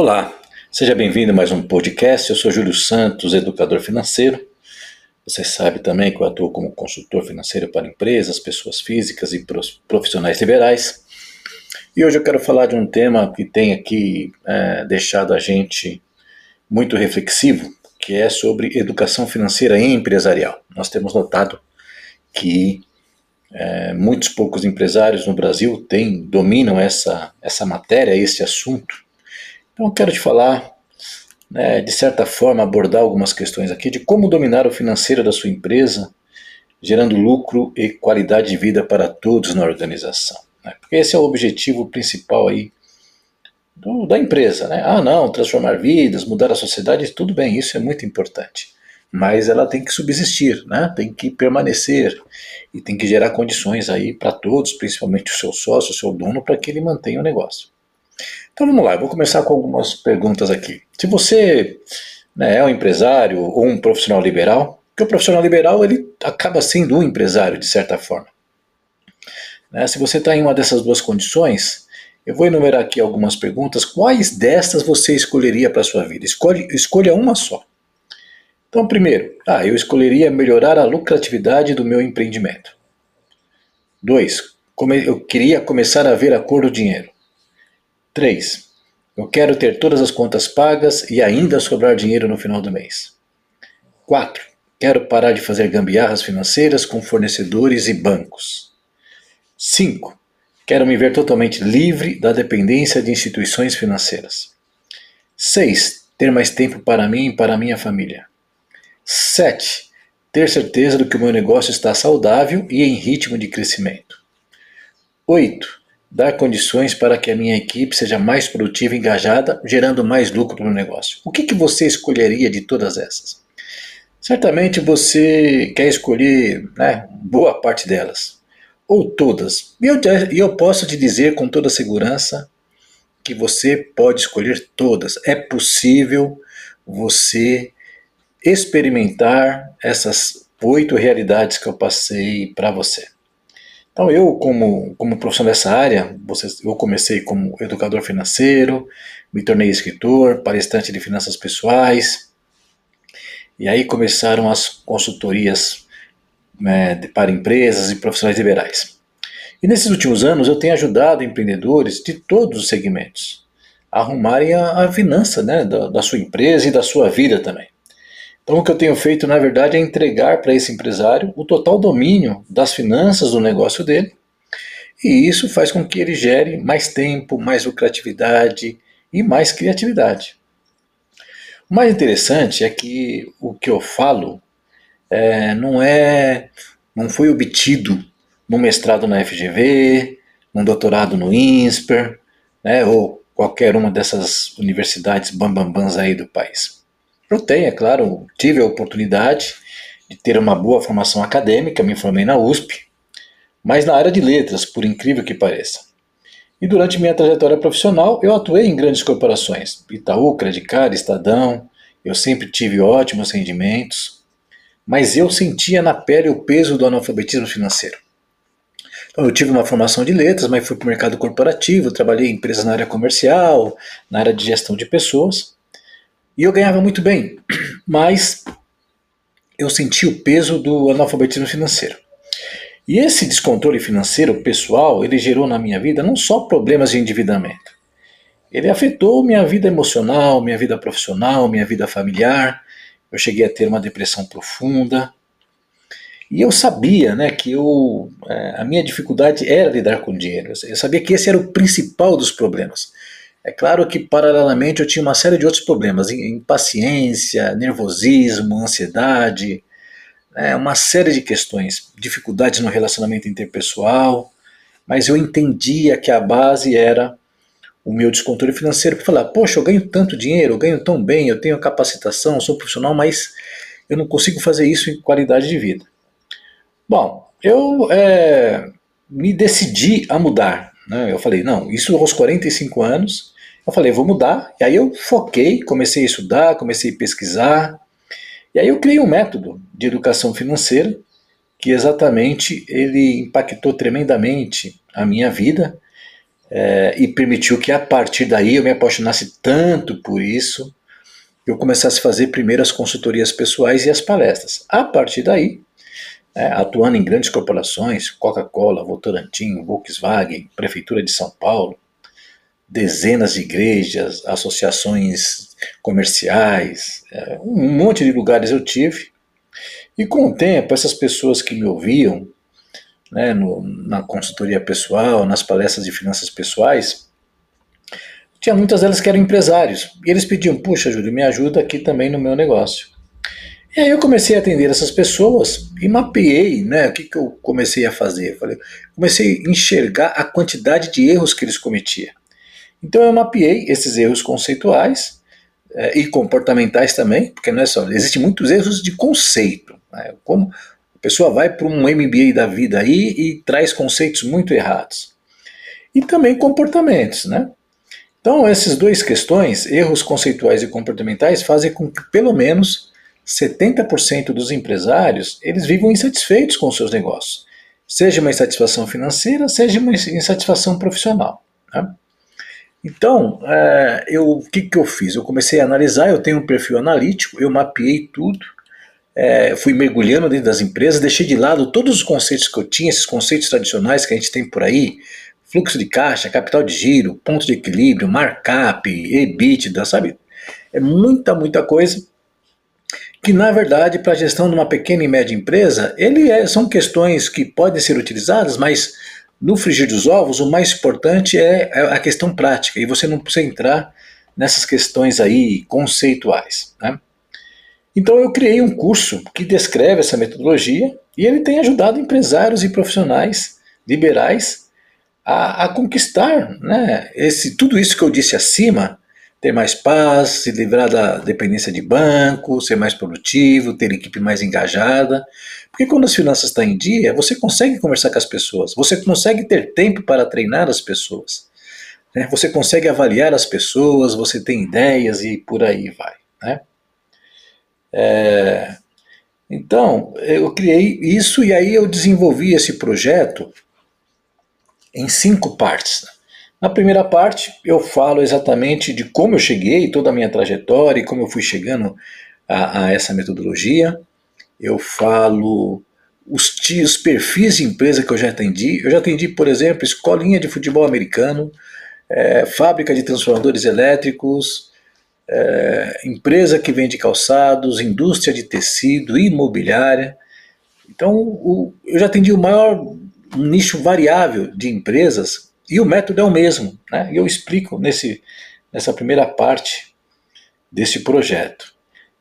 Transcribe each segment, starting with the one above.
Olá, seja bem-vindo a mais um podcast. Eu sou Júlio Santos, educador financeiro. Você sabe também que eu atuo como consultor financeiro para empresas, pessoas físicas e profissionais liberais. E hoje eu quero falar de um tema que tem aqui é, deixado a gente muito reflexivo, que é sobre educação financeira empresarial. Nós temos notado que é, muitos poucos empresários no Brasil têm, dominam essa, essa matéria, esse assunto. Então quero te falar, né, de certa forma, abordar algumas questões aqui de como dominar o financeiro da sua empresa, gerando lucro e qualidade de vida para todos na organização. Né? Porque esse é o objetivo principal aí do, da empresa. Né? Ah, não, transformar vidas, mudar a sociedade, tudo bem, isso é muito importante. Mas ela tem que subsistir, né? tem que permanecer e tem que gerar condições aí para todos, principalmente o seu sócio, o seu dono, para que ele mantenha o negócio. Então vamos lá, eu vou começar com algumas perguntas aqui. Se você né, é um empresário ou um profissional liberal, porque o profissional liberal ele acaba sendo um empresário de certa forma. Né, se você está em uma dessas duas condições, eu vou enumerar aqui algumas perguntas. Quais destas você escolheria para sua vida? Escolhe, escolha uma só. Então, primeiro, ah, eu escolheria melhorar a lucratividade do meu empreendimento. Dois, eu queria começar a ver a cor do dinheiro. 3. Eu quero ter todas as contas pagas e ainda sobrar dinheiro no final do mês. 4. Quero parar de fazer gambiarras financeiras com fornecedores e bancos. 5. Quero me ver totalmente livre da dependência de instituições financeiras. 6. Ter mais tempo para mim e para minha família. 7. Ter certeza de que o meu negócio está saudável e em ritmo de crescimento. 8 dar condições para que a minha equipe seja mais produtiva e engajada, gerando mais lucro no negócio. O que, que você escolheria de todas essas? Certamente você quer escolher né, boa parte delas, ou todas. E eu, eu posso te dizer com toda segurança que você pode escolher todas. É possível você experimentar essas oito realidades que eu passei para você. Então eu, como, como profissional dessa área, eu comecei como educador financeiro, me tornei escritor, palestrante de finanças pessoais, e aí começaram as consultorias né, para empresas e profissionais liberais. E nesses últimos anos eu tenho ajudado empreendedores de todos os segmentos a arrumarem a, a finança né, da, da sua empresa e da sua vida também. Então, o que eu tenho feito, na verdade, é entregar para esse empresário o total domínio das finanças do negócio dele, e isso faz com que ele gere mais tempo, mais lucratividade e mais criatividade. O mais interessante é que o que eu falo é, não é, não foi obtido num mestrado na FGV, num doutorado no INSPER, né, ou qualquer uma dessas universidades bambambãs aí do país. Eu tenho, é claro, tive a oportunidade de ter uma boa formação acadêmica, me formei na USP, mas na área de letras, por incrível que pareça. E durante minha trajetória profissional, eu atuei em grandes corporações, Itaú, Credicar, Estadão, eu sempre tive ótimos rendimentos, mas eu sentia na pele o peso do analfabetismo financeiro. Então, eu tive uma formação de letras, mas fui para o mercado corporativo, trabalhei em empresas na área comercial, na área de gestão de pessoas, e eu ganhava muito bem, mas eu senti o peso do analfabetismo financeiro. E esse descontrole financeiro pessoal, ele gerou na minha vida não só problemas de endividamento. Ele afetou minha vida emocional, minha vida profissional, minha vida familiar. Eu cheguei a ter uma depressão profunda. E eu sabia né, que eu, é, a minha dificuldade era lidar com dinheiro. Eu sabia que esse era o principal dos problemas. É claro que, paralelamente, eu tinha uma série de outros problemas: impaciência, nervosismo, ansiedade, né, uma série de questões, dificuldades no relacionamento interpessoal, mas eu entendia que a base era o meu descontrole financeiro para falar: poxa, eu ganho tanto dinheiro, eu ganho tão bem, eu tenho capacitação, sou profissional, mas eu não consigo fazer isso em qualidade de vida. Bom, eu é, me decidi a mudar. Né? Eu falei: não, isso aos 45 anos eu falei, vou mudar. E aí eu foquei, comecei a estudar, comecei a pesquisar. E aí eu criei um método de educação financeira que exatamente ele impactou tremendamente a minha vida. é, e permitiu que a partir daí eu me apaixonasse tanto por isso eu começasse a fazer primeiro as consultorias pessoais e as palestras. A partir daí, é, atuando em grandes corporações, Coca-Cola, Votorantim, Volkswagen, Prefeitura de São Paulo, dezenas de igrejas, associações comerciais, é, um monte de lugares eu tive. E com o tempo, essas pessoas que me ouviam né, no, na consultoria pessoal, nas palestras de finanças pessoais, tinha muitas delas que eram empresários. E eles pediam, puxa, Júlio, me ajuda aqui também no meu negócio. E aí eu comecei a atender essas pessoas e mapeei, né? O que, que eu comecei a fazer? Falei, comecei a enxergar a quantidade de erros que eles cometiam. Então eu mapeei esses erros conceituais é, e comportamentais também, porque não é só, existem muitos erros de conceito. Né? Como a pessoa vai para um MBA da vida aí e traz conceitos muito errados. E também comportamentos, né? Então, essas duas questões, erros conceituais e comportamentais, fazem com que pelo menos 70% dos empresários eles vivam insatisfeitos com seus negócios. Seja uma insatisfação financeira, seja uma insatisfação profissional. Né? Então, é, eu, o que, que eu fiz? Eu comecei a analisar, eu tenho um perfil analítico, eu mapeei tudo, é, fui mergulhando dentro das empresas, deixei de lado todos os conceitos que eu tinha, esses conceitos tradicionais que a gente tem por aí, fluxo de caixa, capital de giro, ponto de equilíbrio, markup, EBITDA, sabe? É muita, muita coisa que na verdade para a gestão de uma pequena e média empresa, ele é, são questões que podem ser utilizadas, mas no frigir dos ovos o mais importante é, é a questão prática e você não precisa entrar nessas questões aí conceituais. Né? Então eu criei um curso que descreve essa metodologia e ele tem ajudado empresários e profissionais liberais a, a conquistar né, esse, tudo isso que eu disse acima, ter mais paz, se livrar da dependência de banco, ser mais produtivo, ter equipe mais engajada. Porque quando as finanças estão em dia, você consegue conversar com as pessoas, você consegue ter tempo para treinar as pessoas, né? você consegue avaliar as pessoas, você tem ideias e por aí vai. Né? É, então, eu criei isso e aí eu desenvolvi esse projeto em cinco partes. Na primeira parte, eu falo exatamente de como eu cheguei, toda a minha trajetória e como eu fui chegando a, a essa metodologia. Eu falo os, os perfis de empresa que eu já atendi. Eu já atendi, por exemplo, escolinha de futebol americano, é, fábrica de transformadores elétricos, é, empresa que vende calçados, indústria de tecido, imobiliária. Então, o, eu já atendi o maior nicho variável de empresas e o método é o mesmo. Né? E eu explico nesse, nessa primeira parte desse projeto.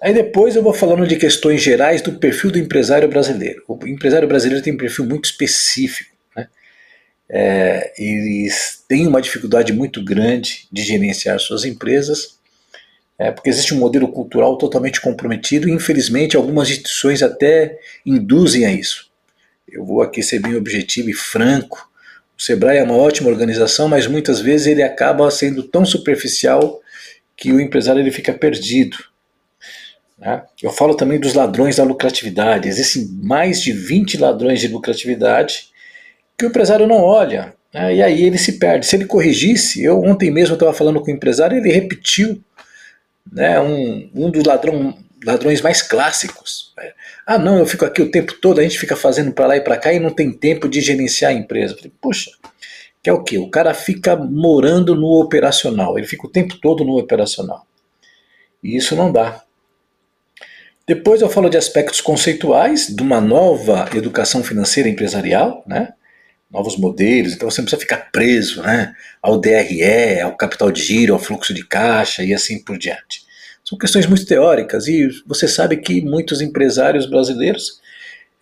Aí depois eu vou falando de questões gerais do perfil do empresário brasileiro. O empresário brasileiro tem um perfil muito específico. Né? É, eles têm uma dificuldade muito grande de gerenciar suas empresas, é, porque existe um modelo cultural totalmente comprometido e, infelizmente, algumas instituições até induzem a isso. Eu vou aqui ser bem objetivo e franco. O Sebrae é uma ótima organização, mas muitas vezes ele acaba sendo tão superficial que o empresário ele fica perdido. Né? Eu falo também dos ladrões da lucratividade. Existem mais de 20 ladrões de lucratividade que o empresário não olha. Né? E aí ele se perde. Se ele corrigisse, eu ontem mesmo estava falando com o empresário, ele repetiu né, um, um dos ladrão, ladrões mais clássicos. Ah, não, eu fico aqui o tempo todo, a gente fica fazendo para lá e para cá e não tem tempo de gerenciar a empresa. Puxa, que é o quê? O cara fica morando no operacional, ele fica o tempo todo no operacional. E isso não dá. Depois eu falo de aspectos conceituais de uma nova educação financeira empresarial, né? novos modelos, então você não precisa ficar preso né? ao DRE, ao capital de giro, ao fluxo de caixa e assim por diante. São questões muito teóricas e você sabe que muitos empresários brasileiros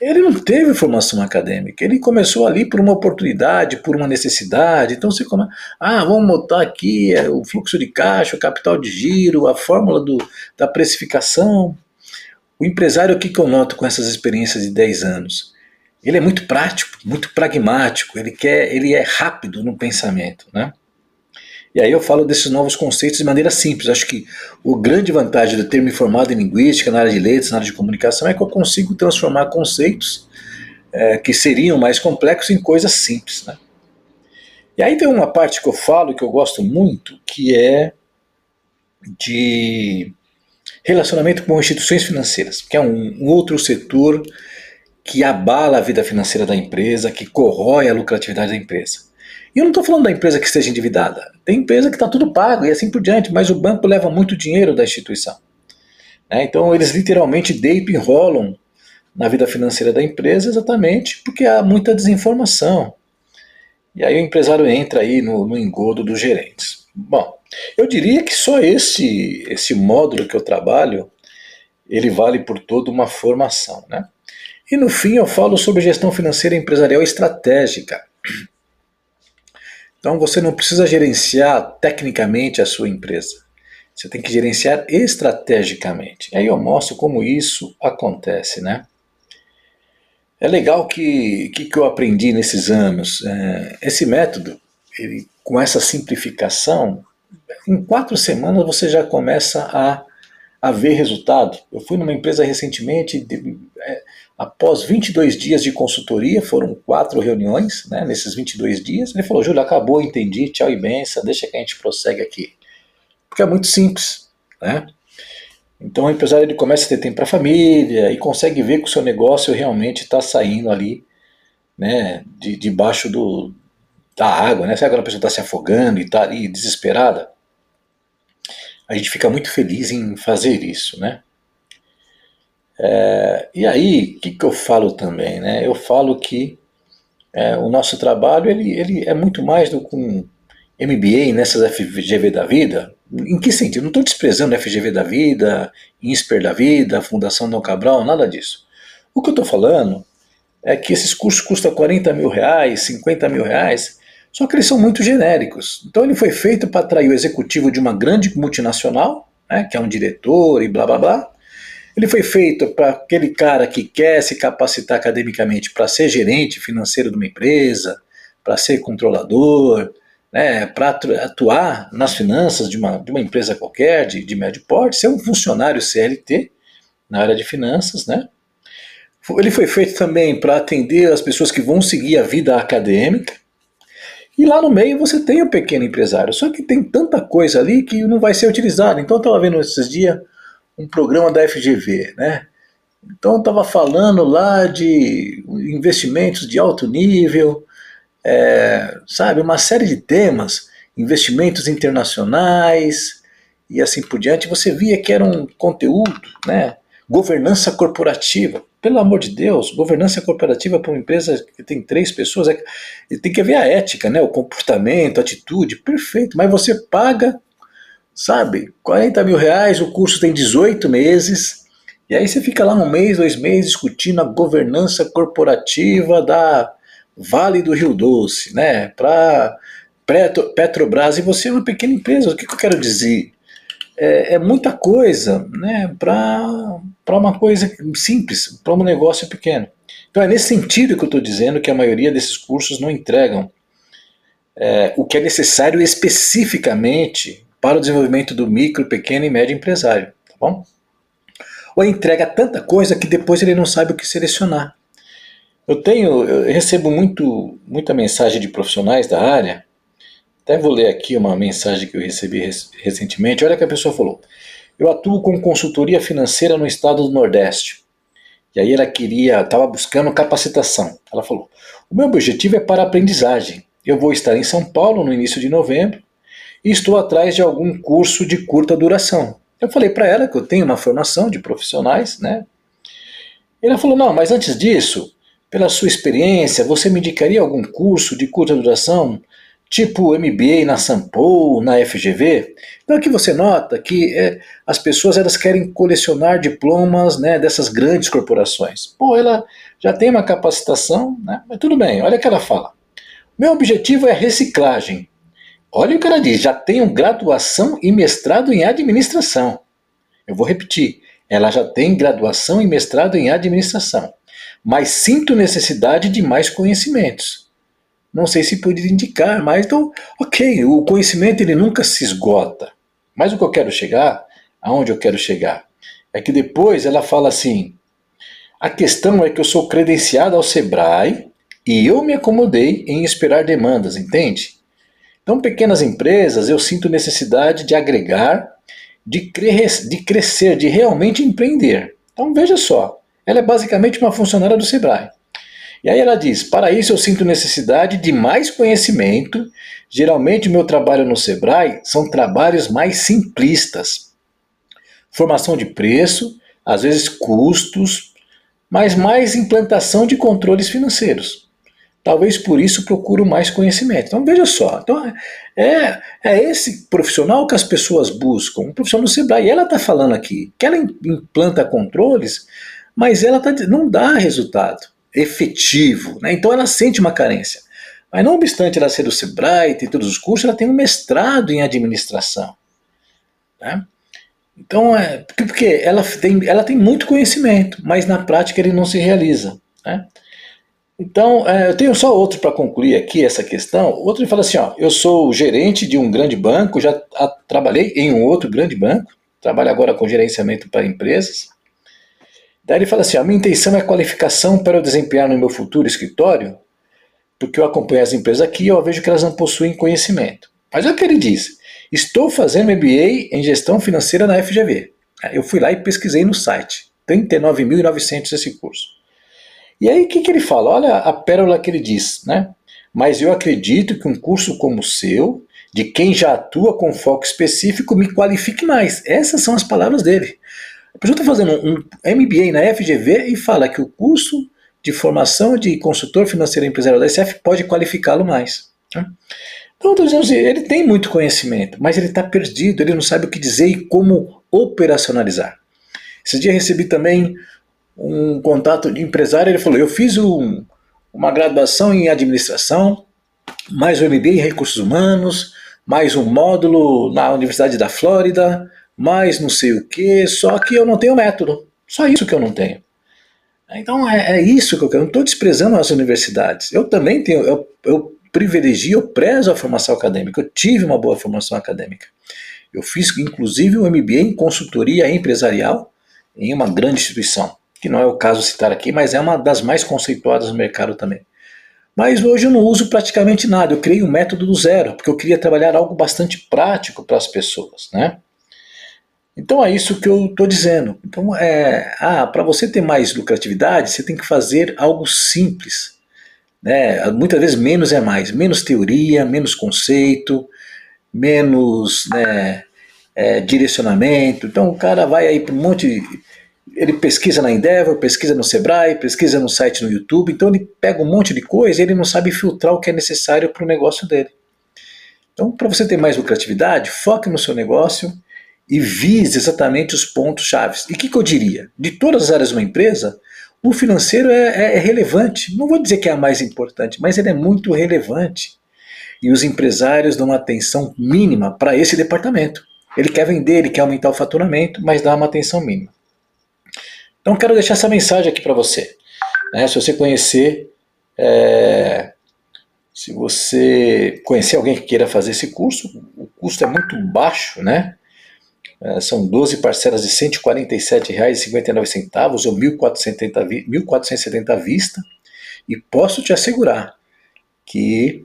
ele não teve formação acadêmica, ele começou ali por uma oportunidade, por uma necessidade. Então você come, ah, vamos botar aqui é, o fluxo de caixa, o capital de giro, a fórmula do, da precificação. O empresário, o que, que eu noto com essas experiências de 10 anos? Ele é muito prático, muito pragmático, ele quer, ele é rápido no pensamento, né? E aí eu falo desses novos conceitos de maneira simples. Acho que o grande vantagem de ter me formado em linguística, na área de letras, na área de comunicação, é que eu consigo transformar conceitos é, que seriam mais complexos em coisas simples. Né? E aí tem uma parte que eu falo que eu gosto muito, que é de relacionamento com instituições financeiras, que é um, um outro setor que abala a vida financeira da empresa, que corrói a lucratividade da empresa. E eu não estou falando da empresa que esteja endividada. Tem empresa que está tudo pago e assim por diante, mas o banco leva muito dinheiro da instituição. Né? Então eles literalmente deitam e enrolam na vida financeira da empresa exatamente porque há muita desinformação. E aí o empresário entra aí no, no engodo dos gerentes. Bom, eu diria que só esse, esse módulo que eu trabalho, ele vale por toda uma formação. Né? E no fim eu falo sobre gestão financeira empresarial estratégica. Então você não precisa gerenciar tecnicamente a sua empresa. Você tem que gerenciar estrategicamente. Aí eu mostro como isso acontece, né? É legal que que, que eu aprendi nesses anos. É, esse método, ele, com essa simplificação, em quatro semanas você já começa a, a ver resultado. Eu fui numa empresa recentemente, de, é, após 22 dias de consultoria, foram quatro reuniões, né, nesses 22 dias, ele falou, Júlio, acabou, entendi, tchau e benção, deixa que a gente prossegue aqui. Porque é muito simples, né? Então o empresário ele começa a ter tempo para a família e consegue ver que o seu negócio realmente está saindo ali, né, de, debaixo do, da água, né? Sabe quando a pessoa está se afogando e está ali desesperada? A gente fica muito feliz em fazer isso, né? É, e aí, o que, que eu falo também, né? Eu falo que é, o nosso trabalho ele, ele é muito mais do que um MBA nessas FGV da vida, em que sentido? Não estou desprezando FGV da vida, INSPER da vida, Fundação Dom Cabral, nada disso. O que eu estou falando é que esses cursos custam 40 mil reais, 50 mil reais, só que eles são muito genéricos. Então ele foi feito para atrair o executivo de uma grande multinacional, né, que é um diretor e blá blá blá. Ele foi feito para aquele cara que quer se capacitar academicamente para ser gerente financeiro de uma empresa, para ser controlador, né, para atuar nas finanças de uma, de uma empresa qualquer, de, de médio porte, ser um funcionário CLT na área de finanças, né? Ele foi feito também para atender as pessoas que vão seguir a vida acadêmica. E lá no meio você tem o pequeno empresário, só que tem tanta coisa ali que não vai ser utilizada. Então eu estava vendo esses dias um programa da FGV, né? Então estava falando lá de investimentos de alto nível, é, sabe, uma série de temas, investimentos internacionais e assim por diante, você via que era um conteúdo, né? Governança corporativa. Pelo amor de Deus, governança corporativa para uma empresa que tem três pessoas, é, tem que ver a ética, né? o comportamento, a atitude, perfeito, mas você paga, sabe, 40 mil reais, o curso tem 18 meses, e aí você fica lá um mês, dois meses discutindo a governança corporativa da Vale do Rio Doce, né? Para Petrobras, e você é uma pequena empresa. O que, que eu quero dizer? É, é muita coisa né, para uma coisa simples, para um negócio pequeno. Então é nesse sentido que eu estou dizendo que a maioria desses cursos não entregam é, o que é necessário especificamente para o desenvolvimento do micro, pequeno e médio empresário. Tá bom? Ou entrega tanta coisa que depois ele não sabe o que selecionar. Eu tenho, eu recebo muito, muita mensagem de profissionais da área. Até vou ler aqui uma mensagem que eu recebi recentemente. Olha que a pessoa falou: Eu atuo com consultoria financeira no estado do Nordeste. E aí ela queria, estava buscando capacitação. Ela falou: O meu objetivo é para aprendizagem. Eu vou estar em São Paulo no início de novembro e estou atrás de algum curso de curta duração. Eu falei para ela que eu tenho uma formação de profissionais, né? Ela falou: Não, mas antes disso, pela sua experiência, você me indicaria algum curso de curta duração, tipo MBA na Sampo, na FGV? Então aqui você nota que é, as pessoas elas querem colecionar diplomas né, dessas grandes corporações. Pô, ela já tem uma capacitação, né? mas tudo bem, olha o que ela fala. Meu objetivo é reciclagem. Olha o que ela diz, já tenho graduação e mestrado em administração. Eu vou repetir, ela já tem graduação e mestrado em administração mas sinto necessidade de mais conhecimentos. Não sei se poderia indicar, mas então, ok, o conhecimento ele nunca se esgota. Mas o que eu quero chegar, aonde eu quero chegar, é que depois ela fala assim: a questão é que eu sou credenciado ao Sebrae e eu me acomodei em esperar demandas, entende? Então, pequenas empresas, eu sinto necessidade de agregar, de, de crescer, de realmente empreender. Então, veja só, ela é basicamente uma funcionária do Sebrae. E aí ela diz: para isso eu sinto necessidade de mais conhecimento. Geralmente, o meu trabalho no Sebrae são trabalhos mais simplistas. Formação de preço, às vezes custos, mas mais implantação de controles financeiros. Talvez por isso procuro mais conhecimento. Então veja só, então, é, é esse profissional que as pessoas buscam, um profissional do Sebrae. E ela está falando aqui que ela implanta controles, mas ela tá, não dá resultado efetivo. Né? Então ela sente uma carência. Mas não obstante ela ser do Sebrae, ter todos os cursos, ela tem um mestrado em administração. Né? Então, é, porque ela tem, ela tem muito conhecimento, mas na prática ele não se realiza. Né? Então, é, eu tenho só outro para concluir aqui essa questão. Outro ele fala assim: ó, eu sou gerente de um grande banco, já a, trabalhei em um outro grande banco, trabalho agora com gerenciamento para empresas. Daí ele fala assim: a minha intenção é qualificação para eu desempenhar no meu futuro escritório, porque eu acompanho as empresas aqui e eu vejo que elas não possuem conhecimento. Mas é o que ele diz: estou fazendo MBA em gestão financeira na FGV. Eu fui lá e pesquisei no site, 39.900 esse curso. E aí o que, que ele fala? Olha a pérola que ele diz, né? Mas eu acredito que um curso como o seu, de quem já atua com foco específico, me qualifique mais. Essas são as palavras dele. A pessoa está fazendo um MBA na FGV e fala que o curso de formação de consultor financeiro empresarial da SF pode qualificá-lo mais. Né? Então, estou dizendo assim, ele tem muito conhecimento, mas ele está perdido, ele não sabe o que dizer e como operacionalizar. Esse dia recebi também um contato de empresário, ele falou: Eu fiz um, uma graduação em administração, mais um MBA em recursos humanos, mais um módulo na Universidade da Flórida, mais não sei o que, só que eu não tenho método. Só isso que eu não tenho. Então é, é isso que eu quero. Não estou desprezando as universidades. Eu também tenho, eu, eu privilegio, eu prezo a formação acadêmica. Eu tive uma boa formação acadêmica. Eu fiz inclusive um MBA em consultoria empresarial em uma grande instituição que não é o caso citar aqui, mas é uma das mais conceituadas no mercado também. Mas hoje eu não uso praticamente nada, eu criei um método do zero, porque eu queria trabalhar algo bastante prático para as pessoas, né? Então é isso que eu estou dizendo. Então, é, ah, para você ter mais lucratividade, você tem que fazer algo simples. Né? Muitas vezes menos é mais, menos teoria, menos conceito, menos né, é, direcionamento. Então o cara vai aí para um monte ele pesquisa na Endeavor, pesquisa no Sebrae, pesquisa no site no YouTube, então ele pega um monte de coisa e ele não sabe filtrar o que é necessário para o negócio dele. Então, para você ter mais lucratividade, foque no seu negócio e vise exatamente os pontos chaves. E o que, que, eu diria? De todas as áreas de uma empresa, o financeiro é, é, é relevante. Não vou dizer que é a mais importante, mas ele é muito relevante. E os empresários dão uma atenção mínima para esse departamento. Ele quer vender, ele quer aumentar o faturamento, mas dá uma atenção mínima. Então quero deixar essa mensagem aqui para você. Né? Se você conhecer, é, se você conhecer alguém que queira fazer esse curso, o custo é muito baixo, né? É, são 12 parcelas de R$ 147,59 ou 1.470 à vista. E posso te assegurar que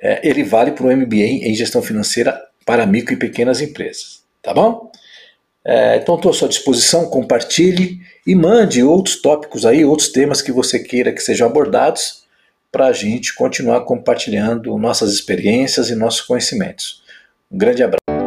é, ele vale para o MBA em gestão financeira para micro e pequenas empresas. Tá bom? É, então estou à sua disposição, compartilhe e mande outros tópicos aí, outros temas que você queira que sejam abordados para a gente continuar compartilhando nossas experiências e nossos conhecimentos. Um grande abraço.